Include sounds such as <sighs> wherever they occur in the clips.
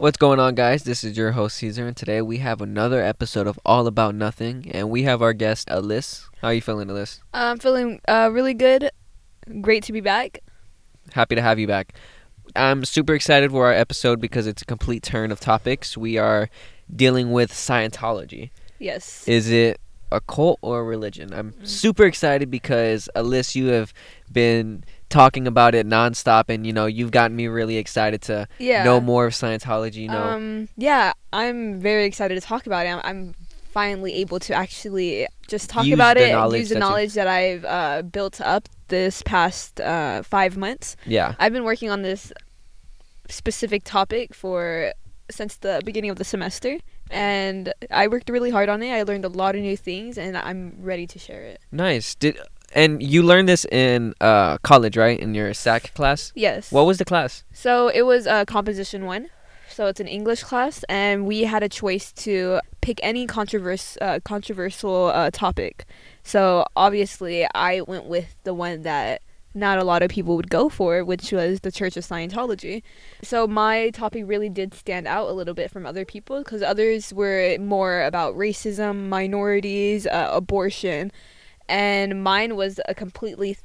What's going on, guys? This is your host Caesar, and today we have another episode of All About Nothing, and we have our guest Alyss. How are you feeling, Alyss? I'm feeling uh, really good. Great to be back. Happy to have you back. I'm super excited for our episode because it's a complete turn of topics. We are dealing with Scientology. Yes. Is it a cult or a religion? I'm Mm. super excited because Alyss, you have been talking about it nonstop, and you know you've gotten me really excited to yeah. know more of Scientology. You know, Um. Yeah, I'm very excited to talk about it. I'm, I'm finally able to actually just talk Use about it and use the knowledge that I've uh, built up this past uh, five months. yeah. I've been working on this specific topic for since the beginning of the semester, and I worked really hard on it. I learned a lot of new things, and I'm ready to share it. Nice. Did and you learned this in uh, college, right? In your SAC class. Yes. What was the class? So it was a composition one. So it's an English class, and we had a choice to pick any controvers- uh, controversial uh, topic. So obviously, I went with the one that not a lot of people would go for, which was the Church of Scientology. So my topic really did stand out a little bit from other people because others were more about racism, minorities, uh, abortion, and mine was a completely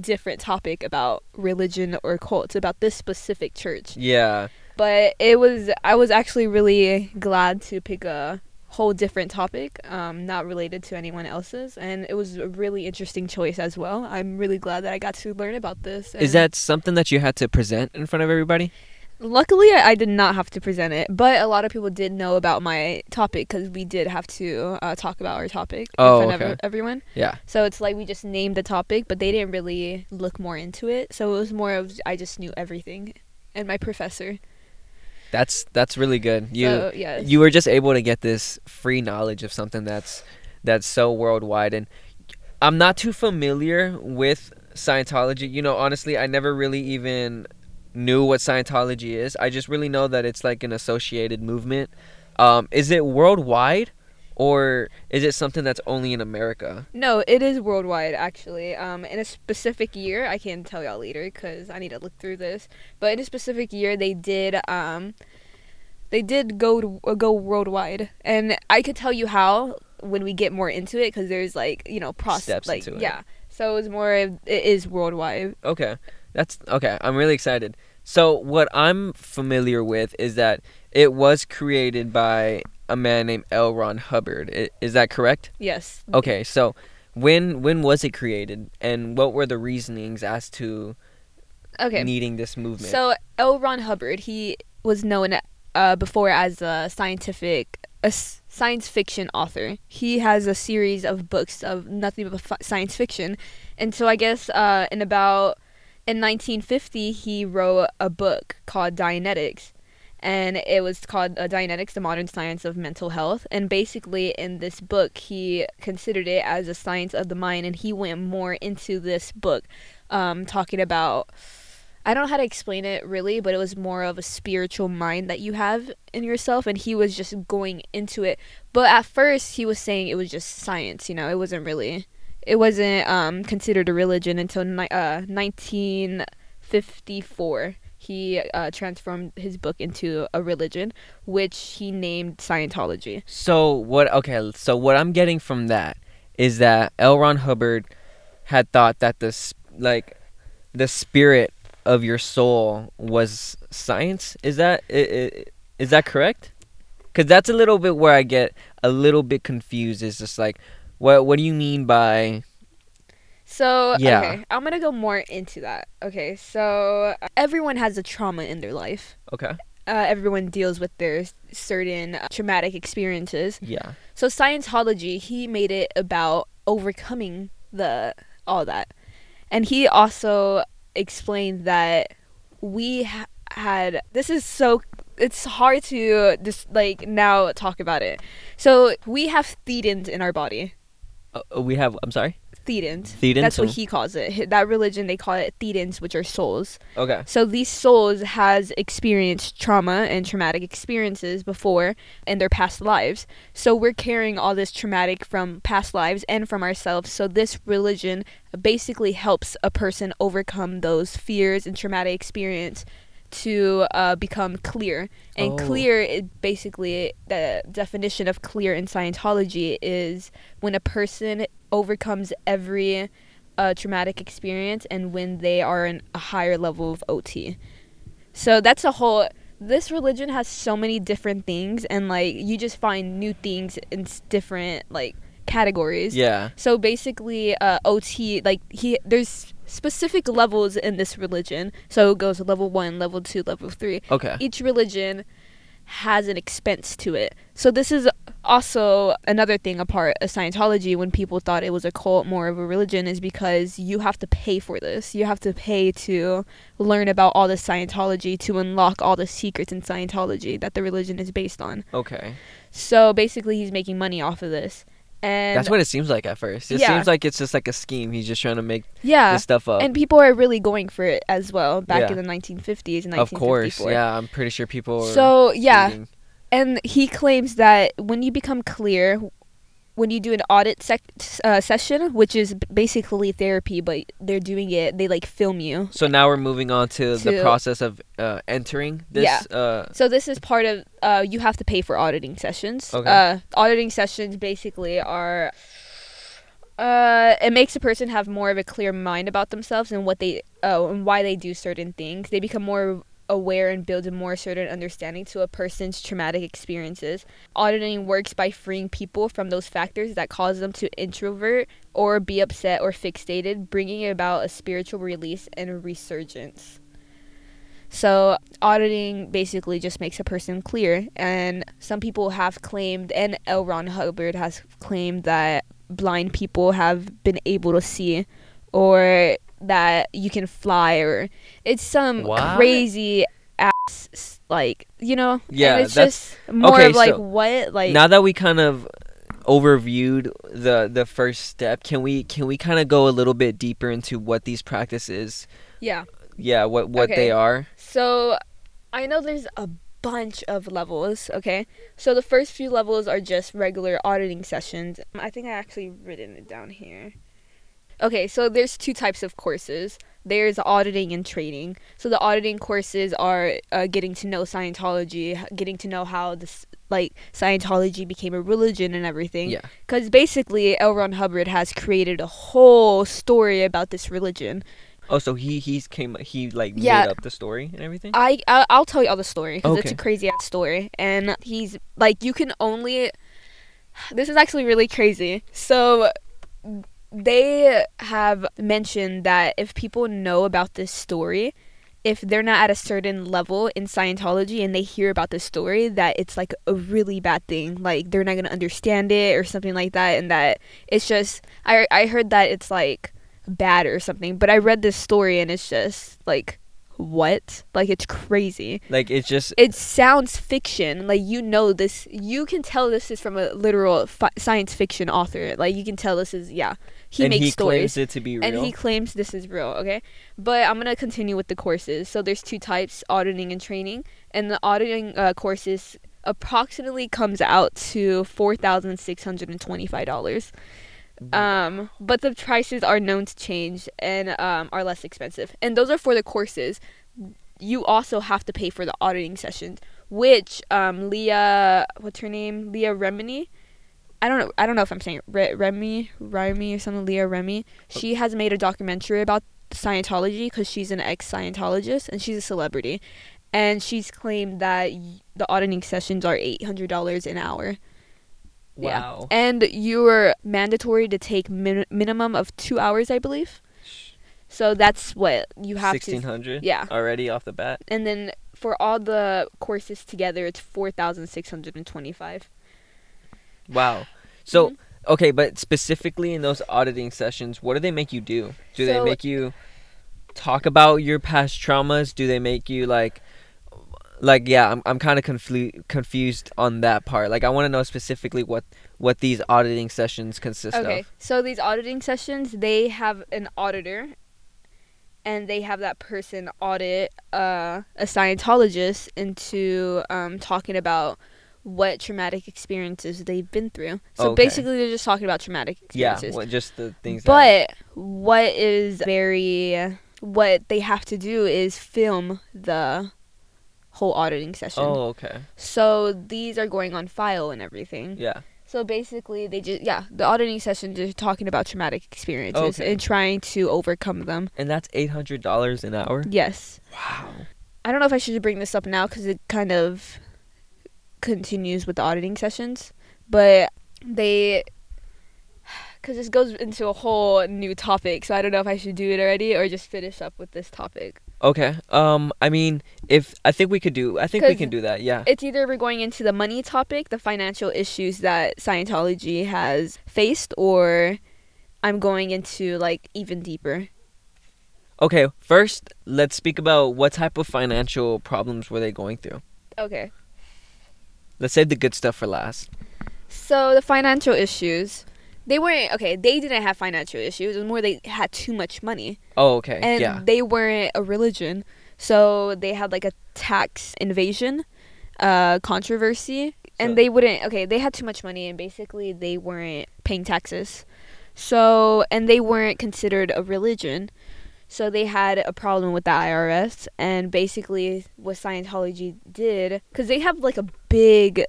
different topic about religion or cults about this specific church Yeah. but it was i was actually really glad to pick a whole different topic um, not related to anyone else's and it was a really interesting choice as well i'm really glad that i got to learn about this Is that something that you had to present in front of everybody? Luckily I, I did not have to present it but a lot of people did know about my topic because we did have to uh, talk about our topic Oh, in front okay. of everyone Yeah. So it's like we just named the topic, but they didn't really look more into it. So it was more of I just knew everything, and my professor. That's that's really good. You so yes. you were just able to get this free knowledge of something that's that's so worldwide and I'm not too familiar with Scientology. You know, honestly, I never really even knew what Scientology is. I just really know that it's like an associated movement. Um, is it worldwide or is it something that's only in America? no, it is worldwide actually. Um, in a specific year, I can tell y'all later because I need to look through this. But in a specific year, they did um, they did go to, uh, go worldwide, and I could tell you how when we get more into it because there's like you know process Steps like into it. yeah. So it's more it is worldwide. Okay. That's okay. I'm really excited. So, what I'm familiar with is that it was created by a man named L. Ron Hubbard. I- Is that correct? Yes. Okay. So, when when was it created and what were the reasonings as to Okay. needing this movement? So L. Ron Hubbard, he was known uh, before as a scientific, a s- science fiction author. He has a series of books of nothing but fi- science fiction, and so I guess uh, in about in 1950 he wrote a book called Dianetics. And it was called uh, Dianetics, the Modern Science of Mental Health. And basically, in this book, he considered it as a science of the mind, and he went more into this book, um, talking about I don't know how to explain it really, but it was more of a spiritual mind that you have in yourself, and he was just going into it. But at first, he was saying it was just science, you know, it wasn't really, it wasn't um, considered a religion until ni- uh, 1954. He uh, transformed his book into a religion, which he named Scientology. So what? Okay, so what I'm getting from that is that L. Ron Hubbard had thought that this like the spirit of your soul was science. Is that is that correct? Because that's a little bit where I get a little bit confused. Is just like, what what do you mean by? So, Yeah. okay, I'm gonna go more into that. Okay, so uh, everyone has a trauma in their life. Okay. uh, everyone deals with their certain uh, traumatic experiences. Yeah. So Scientology, he made it about overcoming the all that, and he also explained that we ha- had this is so it's hard to just like now talk about it. So we have thetans in our body. Uh, we have. I'm sorry. Thetans. Thetans. That's what he calls it. That religion they call it thetans, which are souls. Okay. So these souls has experienced trauma and traumatic experiences before in their past lives. So we're carrying all this traumatic from past lives and from ourselves. So this religion basically helps a person overcome those fears and traumatic experience to uh, become clear. And Oh. clear is basically the definition of clear in Scientology is when a person overcomes every uh, traumatic experience and when they are in a higher level of OT. So that's a whole. This religion has so many different things, and like you just find new things in different like categories. Yeah. So basically, uh, OT like he there's specific levels in this religion. So it goes level one, level two, level three. Okay. Each religion has an expense to it. So this is also another thing apart of Scientology when people thought it was a cult more of a religion is because you have to pay for this. You have to pay to learn about all the Scientology to unlock all the secrets in Scientology that the religion is based on. Okay. So basically he's making money off of this. And That's what it seems like at first. It Yeah. seems like it's just like a scheme. He's just trying to make yeah. this stuff up. and people are really going for it as well back Yeah. in the 1950s and 1954. of course. Yeah, I'm pretty sure people are So yeah, cheating. and he claims that when you become clear, when you do an audit sec- uh, session, which is basically therapy, but they're doing it, they like film you. So now we're moving on to, the process of uh, entering this. Yeah. Uh, So this is part of uh, you have to pay for auditing sessions. Okay. Uh, auditing sessions basically are. Uh, it makes a person have more of a clear mind about themselves and what they oh and why they do certain things. They become more aware and build a more certain understanding to a person's traumatic experiences. Auditing works by freeing people from those factors that cause them to introvert or be upset or fixated, bringing about a spiritual release and a resurgence. So, auditing basically just makes a person clear. And some people have claimed, and L. Ron Hubbard has claimed that blind people have been able to see, or that you can fly, or it's some What? crazy ass, like, you know? Yeah, And it's that's- just more okay, of like, so what? Like, now that we kind of overviewed the the first step, can we can we kind of go a little bit deeper into what these practices? yeah. Yeah, what what Okay. they are. So, I know there's a bunch of levels, okay? So, the first few levels are just regular auditing sessions. I think I actually written it down here. Okay, so there's two types of courses. There's auditing and training. So the auditing courses are uh, getting to know Scientology, getting to know how this like Scientology became a religion and everything. Yeah. Because basically, L. Ron Hubbard has created a whole story about this religion. Oh, so he he's came he like Yeah. made up the story and everything. I I- I'll tell you all the story because it's a crazy ass story, and he's like you can only. <sighs> This is actually really crazy. So they have mentioned that if people know about this story, if they're not at a certain level in Scientology and they hear about this story, that it's like a really bad thing. Like they're not gonna understand it or something like that, and that it's just I I heard that it's like bad or something. But I read this story and it's just like what? Like it's crazy. like it's just It sounds fiction. Like you know this. You can tell this is from a literal fi- science fiction author. Like you can tell this is yeah. He and makes he stories claims it to be real. and he claims this is real okay but i'm gonna continue with the courses so there's two types auditing and training and the auditing uh, courses approximately comes out to $4625 um but the prices are known to change and um, are less expensive and those are for the courses you also have to pay for the auditing sessions which um, leah what's her name leah remini I don't know. I don't know if I'm saying Re- Remy, Remy or something. Leah Remy. She has made a documentary about Scientology because she's an ex-Scientologist and she's a celebrity, and she's claimed that the auditing sessions are eight hundred dollars an hour. Yeah. And you're mandatory to take min- minimum of two hours, I believe. So that's what you have 1600 to. hundred. Yeah. Already off the bat. And then for all the courses together, it's four thousand six hundred and twenty-five. Wow. So Mhm. okay, but specifically in those auditing sessions, what do they make you do? Do they make you talk about your past traumas? Do they make you like like yeah, I'm I'm kind of conflu- confused on that part. Like I want to know specifically what what these auditing sessions consist Okay, of. Okay so these auditing sessions, they have an auditor, and they have that person audit uh, a Scientologist into um, talking about what traumatic experiences they've been through. So Okay. basically, they're just talking about traumatic Yeah, experiences. what, just the things that but what is very what they have to do is film the whole auditing session. Oh, okay. So these are going on file and everything. Yeah. So basically, they just yeah, the auditing sessions are talking about traumatic experiences Okay. and trying to overcome them. And that's eight hundred dollars an hour. Yes. Wow. I don't know if I should bring this up now because it kind of continues with the auditing sessions, but they because this goes into a whole new topic. So I don't know if I should do it already or just finish up with this topic. Okay. Um. I mean, if I think we could do, I think we can do that. Yeah. It's either we're going into the money topic, the financial issues that Scientology has faced, or I'm going into like even deeper. Okay. First, let's speak about what type of financial problems were they going through. Okay. Let's save the good stuff for last. So the financial issues, they weren't okay. They didn't have financial issues. It was more they had too much money, Oh, okay. and yeah. they weren't a religion, so they had like a tax invasion, uh, controversy, So- and they wouldn't. Okay, they had too much money, and basically they weren't paying taxes. So and they weren't considered a religion. So they had a problem with the IRS, and basically what Scientology did, because they have like a big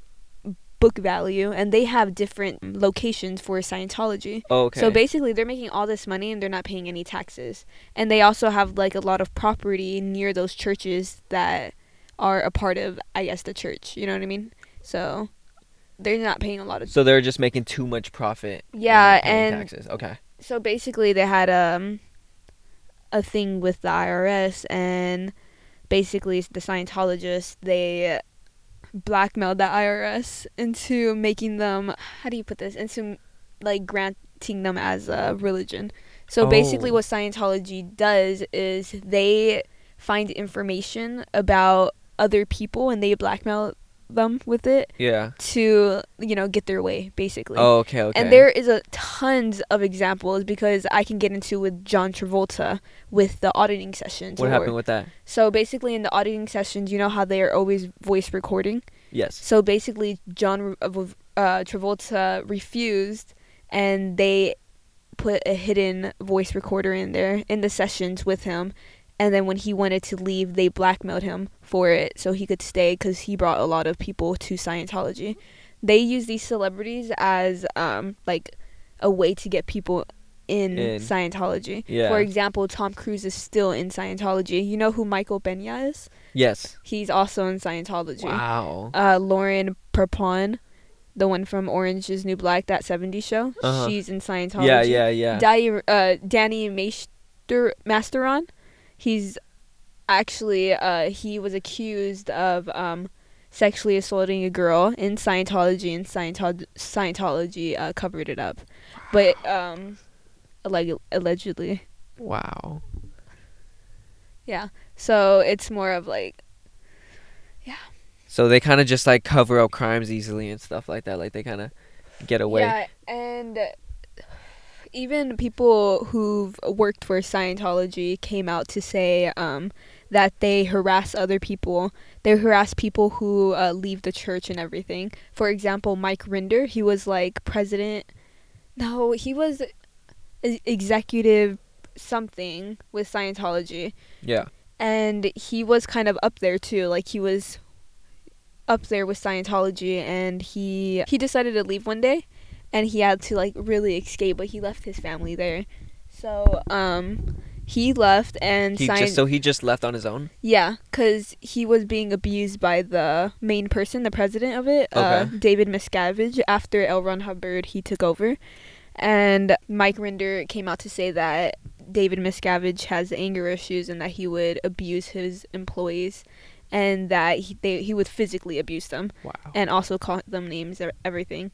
book value, and they have different locations for Scientology. Oh, okay. So basically, they're making all this money and they're not paying any taxes. And they also have like a lot of property near those churches that are a part of, I guess, the church. You know what I mean? So they're not paying a lot of. So they're just making too much profit. Yeah, and taxes. Okay. so basically, they had um a thing with the IRS, and basically the Scientologists they blackmailed the IRS into making them. How do you put this? Into like granting them as a religion. So oh. basically, Oh. what Scientology does is they find information about other people and they blackmail them with it Yeah. to you know get their way basically. Oh, okay. Okay. And there is a tons of examples because I can get into with John Travolta with the auditing sessions. What or- happened with that? so basically, in the auditing sessions, you know how they are always voice recording. Yes. So basically, John uh, uh, Travolta refused, and they put a hidden voice recorder in there in the sessions with him. And then when he wanted to leave, they blackmailed him for it so he could stay because he brought a lot of people to Scientology. They use these celebrities as um, like a way to get people in, In. Scientology. Yeah. For example, Tom Cruise is still in Scientology. You know who Michael Pena is? Yes. He's also in Scientology Wow. uh, Lauren Prepon, the one from Orange is New Black, that 70s show. Uh-huh. She's in Scientology. Yeah. Yeah. Yeah. Di- uh, Danny Master- Masterson, he's actually, uh, he was accused of um, sexually assaulting a girl in Scientology, and Scientol- Scientology uh, covered it up. But um, alleg- allegedly. Wow. Yeah. So it's more of like, yeah. So they kind of just like cover up crimes easily and stuff like that. Like they kind of get away. Yeah, and even people who've worked for Scientology came out to say um, that they harass other people. They harass people who uh, leave the church and everything. For example, Mike Rinder, he was like president. No, he was executive something with Scientology Yeah. and he was kind of up there too like he was up there with Scientology and he he decided to leave one day and he had to like really escape but he left his family there so um he left and He Scient- just so he just left on his own. yeah cuz he was being abused by the main person the president of it uh, David Miscavige after L. Ron Hubbard he took over and Mike Rinder came out to say that David Miscavige has anger issues and that he would abuse his employees and that he, they, he would physically abuse them Wow. and also call them names and everything.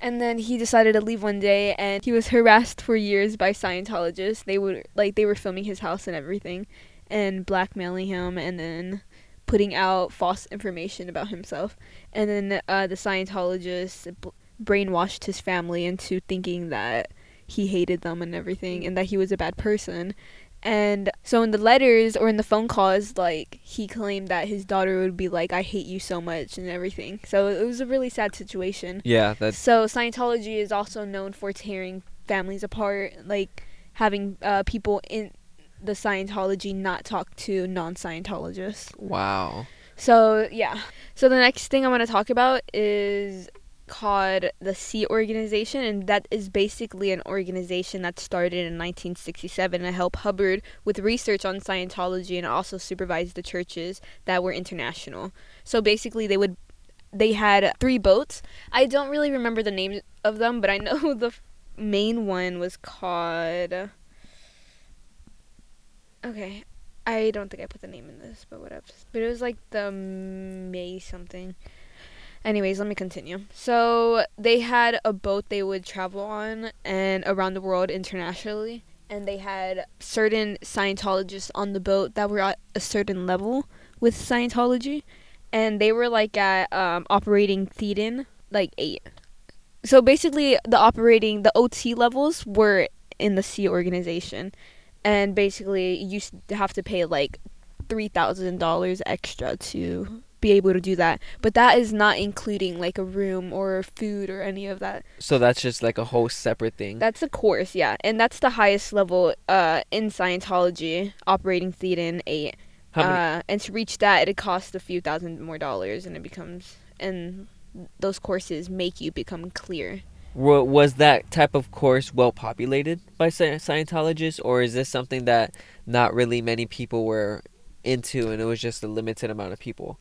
And then he decided to leave one day and he was harassed for years by Scientologists. They would like they were filming his house and everything and blackmailing him and then putting out false information about himself. And then uh, the Scientologists b- brainwashed his family into thinking that he hated them and everything and that he was a bad person. And so in the letters or in the phone calls, like he claimed that his daughter would be like, "I hate you so much" and everything. So it was a really sad situation. Yeah. That's So Scientology is also known for tearing families apart, like having uh, people in the Scientology not talk to non-Scientologists. Wow. So yeah. So the next thing I'm gonna talk about is called the Sea Organization, and that is basically an organization that started in 1967 to help Hubbard with research on Scientology and also supervise the churches that were international. So basically, they would they had three boats. I don't really remember the names of them, but I know <laughs> the main one was called. Okay, I don't think I put the name in this, but whatever. But it was like the May something. Anyways, let me continue. So they had a boat they would travel on and around the world internationally, and they had certain Scientologists on the boat that were at a certain level with Scientology, and they were like at um, operating thetan like eight. So basically, the operating the OT levels were in the Sea Organization, and basically you have to pay like three thousand dollars extra to be able to do that. But that is not including like a room or food or any of that. So that's just like a whole separate thing. That's a course, yeah, and that's the highest level uh, in Scientology, operating thetan eight. How many? Uh, and to reach that, it costs a few thousand more dollars, and it becomes and those courses make you become clear. Wa- was that type of course well populated by Scientologists, or is this something that not really many people were into, and it was just a limited amount of people?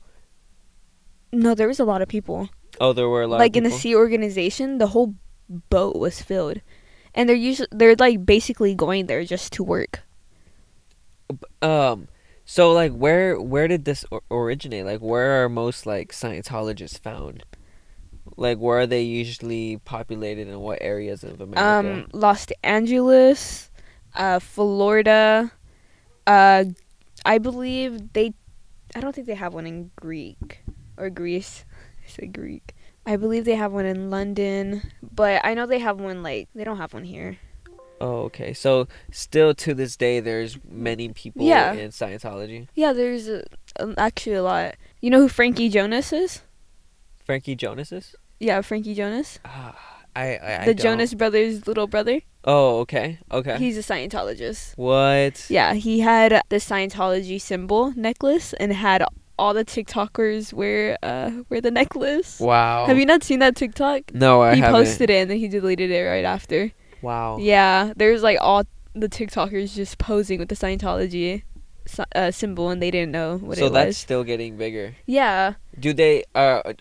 No, there was a lot of people. Oh, there were a lot. like in the sea organization, the whole boat was filled, and they're usually they're like basically going there just to work. Um, so like, where where did this originate? Like, where are most like Scientologists found? Like, where are they usually populated, in what areas of America? Um, Los Angeles, uh, Florida, uh, I believe they. I don't think they have one in Greek or Greece. <laughs> I said Greek. I believe they have one in London, but I know they have one like they don't have one here. oh, okay. So still to this day, there's many people Yeah. in Scientology. Yeah, there's a, um, actually a lot. You know who Frankie Jonas is? Frankie Jonas is. Yeah, Frankie Jonas, Ah, I I, I the don't. Jonas brothers' little brother. Oh, okay, okay. He's a Scientologist. what? Yeah, he had the Scientology symbol necklace and had all the TikTokers wear uh wear the necklace. Wow. Have you not seen that TikTok? No, I he haven't. posted it and then he deleted it right after. Wow. Yeah, there's like all the TikTokers just posing with the Scientology uh, symbol and they didn't know what so it that's still getting bigger. Yeah. Do they uh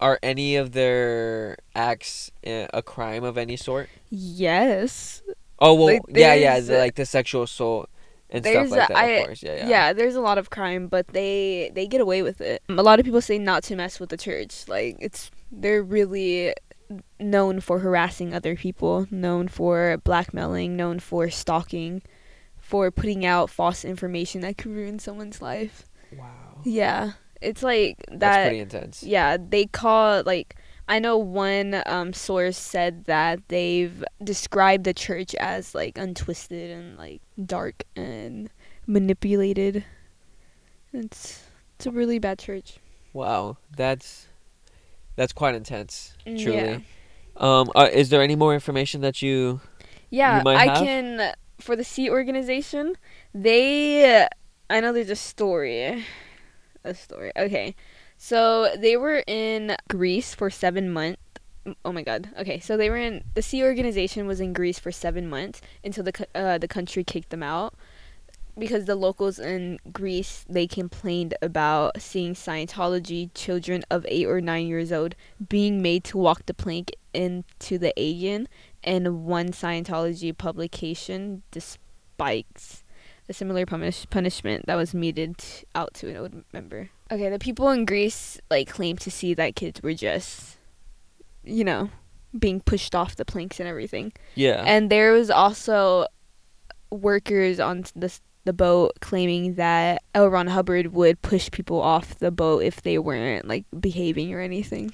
are any of their acts uh, a crime of any sort? Yes. Oh well, Like, yeah, yeah, the, like the sexual assault and there's stuff like that. I- of course, yeah, Yeah. yeah. there's a lot of crime, but they they get away with it. A lot of people say not to mess with the church. Like it's they're really known for harassing other people, known for blackmailing, known for stalking, for putting out false information that could ruin someone's life. Wow. Yeah, it's like That's that. pretty intense. Yeah, they call like I know one um, source said that they've described the church as like untwisted and like dark and manipulated. It's it's a really bad church. Wow, that's that's quite intense. Mm, Truly. yeah. Um, uh, is there any more information that you? Yeah, might I have? can for the Sea organization. They I know there's a story. A story. Okay. So they were in Greece for 7 months. Oh my god. Okay, so they were in the Sea organization was in Greece for 7 months until the uh, the country kicked them out because the locals in Greece they complained about seeing Scientology children of 8 or 9 years old being made to walk the plank into the Aegean and one Scientology publication despite a similar punish- punishment that was meted out to an old member. Okay, the people in Greece like claimed to see that kids were just, you know, being pushed off the planks and everything. Yeah. And there was also workers on the the boat claiming that L. Ron Hubbard would push people off the boat if they weren't like behaving or anything.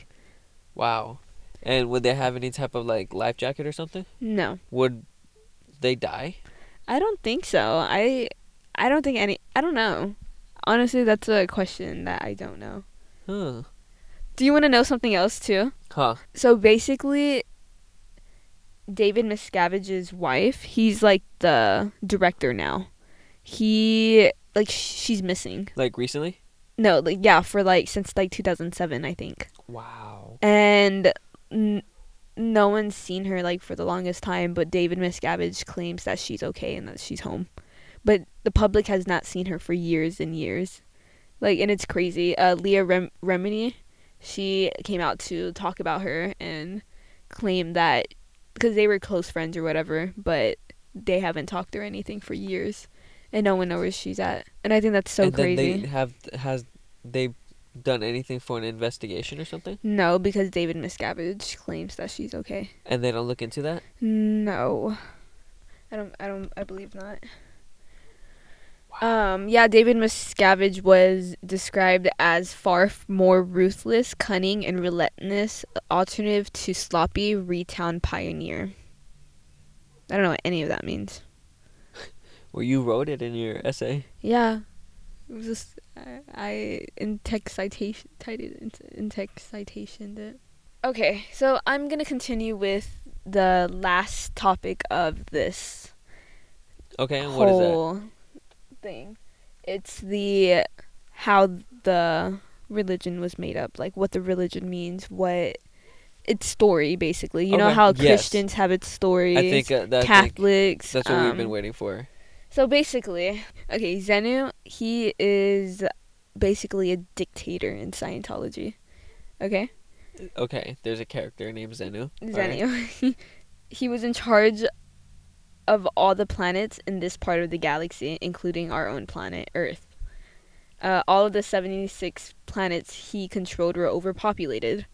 wow. And would they have any type of like life jacket or something? No. Would they die? I don't think so. I I don't think any I don't know. Honestly, that's a question that I don't know. Huh. Do you want to know something else too? Huh. So basically David Miscavige's wife, he's like the director now. he like she's missing. Like recently? No, like yeah, for like since like 2007, I think. Wow. And no one's seen her like for the longest time, but David Miscavige claims that she's okay and that she's home. But the public has not seen her for years and years. Like and it's crazy. Uh Leah Rem- Remini, she came out to talk about her and claim that because they were close friends or whatever, but they haven't talked or anything for years, and no one knows where she's at. And I think that's so and crazy. they have has they done anything for an investigation or something? No, because David Miscavige claims that she's okay. And they don't look into that? No, I don't. I don't. I believe not. Um. Yeah, David Miscavige was described as far more ruthless, cunning, and relentless alternative to sloppy Retown pioneer. I don't know what any of that means. <laughs> Well, you wrote it in your essay. Yeah, it was just I, I in text citation cited in, in text citation it. Okay, so I'm gonna continue with the last topic of this Okay, and what is that? whole thing. It's the how the religion was made up, like what the religion means, what its story basically. You know how yes. Christians have its stories, I think uh, that I think Catholics. that's what we've been um, waiting for. So basically, okay, Xenu, he is basically a dictator in Scientology. Okay? Okay, there's a character named Xenu. Xenu. <laughs> he was in charge of all the planets in this part of the galaxy, including our own planet, Earth. Uh, all of the 76 planets he controlled were overpopulated.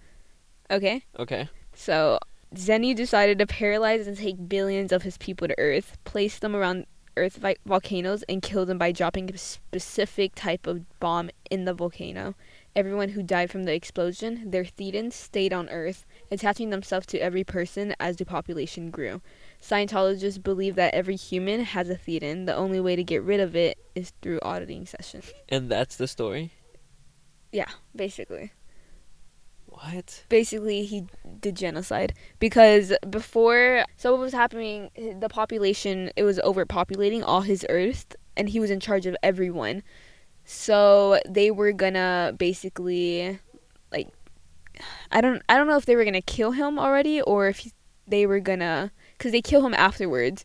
Okay? Okay. So, Xenu decided to paralyze and take billions of his people to Earth, place them around Earth vi- volcanoes, and kill them by dropping a specific type of bomb in the volcano. Everyone who died from the explosion, their thetans, stayed on Earth, attaching themselves to every person as the population grew. Scientologists believe that every human has a thetan. The only way to get rid of it is through auditing sessions. And that's the story? Yeah, basically. What? basically he did genocide because before so what was happening the population it was overpopulating all his earth and he was in charge of everyone so they were gonna basically like i don't i don't know if they were gonna kill him already or if they were gonna because they kill him afterwards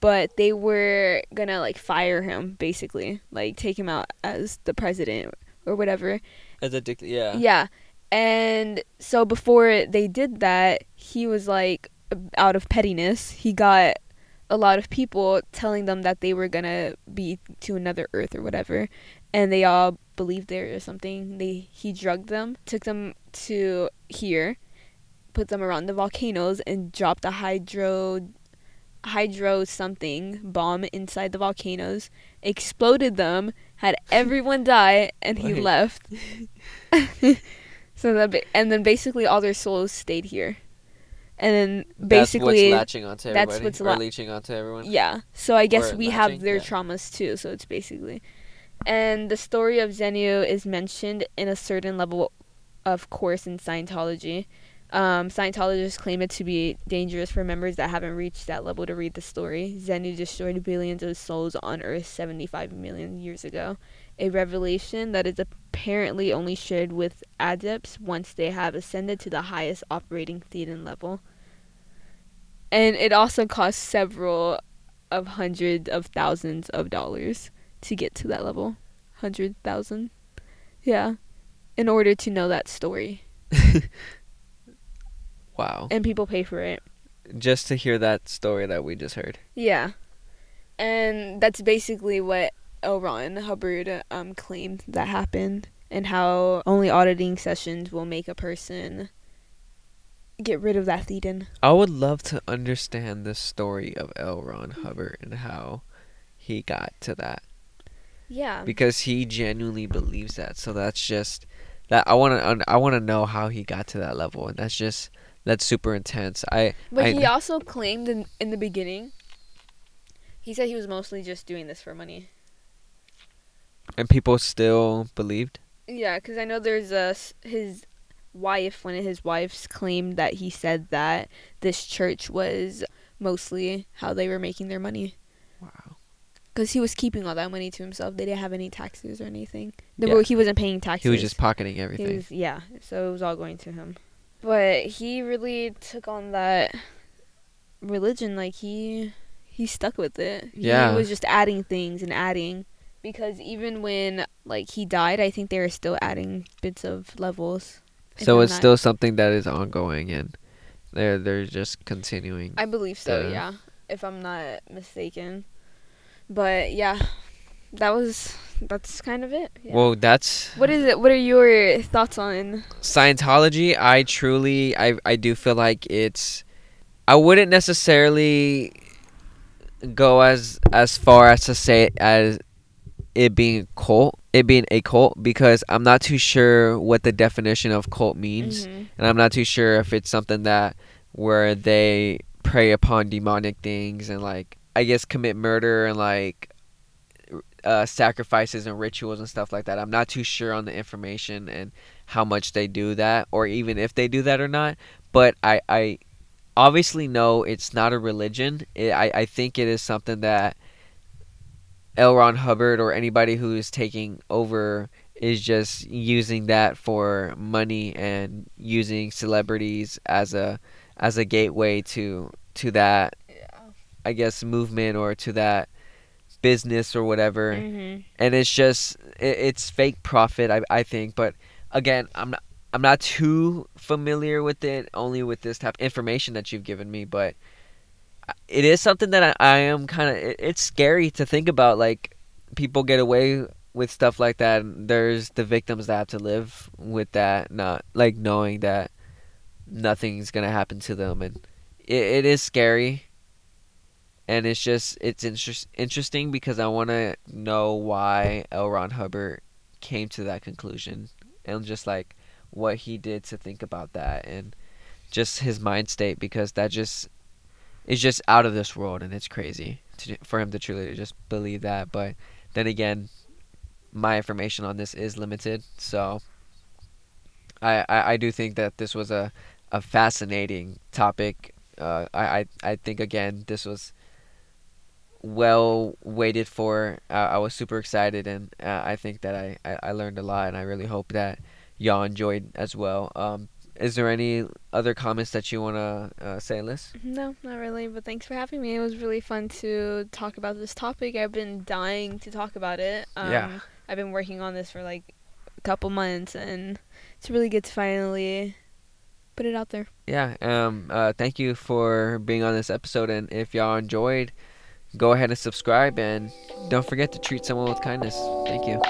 but they were gonna like fire him basically like take him out as the president or whatever As a dic- yeah. yeah. And so before they did that, he was like, out of pettiness, he got a lot of people telling them that they were gonna be to another Earth or whatever, and they all believed there or something. They he drugged them, took them to here, put them around the volcanoes, and dropped a hydro hydro something bomb inside the volcanoes, exploded them, had everyone die, and he left. <laughs> <laughs> so that and then basically all their souls stayed here, and then basically that's what's latching onto that's everybody. what's or la- leeching onto everyone. yeah. So I guess Or we have their yeah. traumas too. So it's basically, and the story of Xenu is mentioned in a certain level of course in Scientology. Um, Scientologists claim it to be dangerous for members that haven't reached that level to read the story. Xenu destroyed billions of souls on Earth 75 million years ago, a revelation that is apparently only shared with adepts once they have ascended to the highest operating thetan level. And it also costs several of hundreds of thousands of dollars to get to that level. Hundred thousand. Yeah. In order to know that story. <laughs> Wow. And people pay for it. Just to hear that story that we just heard. Yeah. And that's basically what L. Ron Hubbard um, claimed that happened and how only auditing sessions will make a person get rid of that thetan. I would love to understand the story of L. Ron Hubbard and how he got to that Yeah. because he genuinely believes that. So that's just that I want to I want to know how he got to that level, and that's just that's super intense. I But I, he also claimed in, in the beginning, he said he was mostly just doing this for money. and people still believed. Yeah, because I know there's a his wife. One of his wives claimed that he said that this church was mostly how they were making their money. Wow. because he was keeping all that money to himself. They didn't have any taxes or anything. Yeah. he wasn't paying taxes. He was just pocketing everything. was- yeah, so it was all going to him. But he really took on that religion. Like he he stuck with it. Yeah. he was just adding things and adding. Because even when like he died, I think they were still adding bits of levels. so it's not- still something that is ongoing and they're they're just continuing. I believe so. the- yeah, if I'm not mistaken. But yeah, that was that's kind of it. Yeah. Well, that's what is it? What are your thoughts on? Scientology. I truly, I, I do feel like it's. I wouldn't necessarily go as as far as to say it as it being a cult, it being a cult, because I'm not too sure what the definition of cult means, Mhm. and I'm not too sure if it's something that where they prey upon demonic things and like I guess commit murder and like uh, sacrifices and rituals and stuff like that. I'm not too sure on the information and how much they do that, or even if they do that or not. But I, I obviously know it's not a religion. It, I, I think it is something that L. Ron Hubbard or anybody who is taking over is just using that for money and using celebrities as a as a gateway to to that I guess movement or to that business or whatever. Mhm. and it's just it, it's fake profit I, I think. But again i'm not i'm not too familiar with it only with this type of information that you've given me. But it is something that i, I am kind of it, it's scary to think about like people get away with stuff like that and there's the victims that have to live with that not like knowing that nothing's gonna happen to them. And it, it is scary and it's just it's interest, interesting because I want to know why L. Ron Hubbard came to that conclusion and just like what he did to think about that and just his mind state because that just is just out of this world and it's crazy to, for him to truly just believe that. But then again my information on this is limited. So I, I, I do think that this was a, a fascinating topic. Uh, I, I I think again this was well waited for. Uh, I was super excited, and uh, I think that I, I, I learned a lot, and I really hope that y'all enjoyed as well. Um, is there any other comments that you want to uh, say, Liz? No, not really. But thanks for having me. It was really fun to talk about this topic. I've been dying to talk about it. Um, Yeah. I've been working on this for like a couple months, and it's really good to finally put it out there. Yeah. Um. Uh. Thank you for being on this episode, and if y'all enjoyed, go ahead and subscribe, and don't forget to treat someone with kindness. Thank you.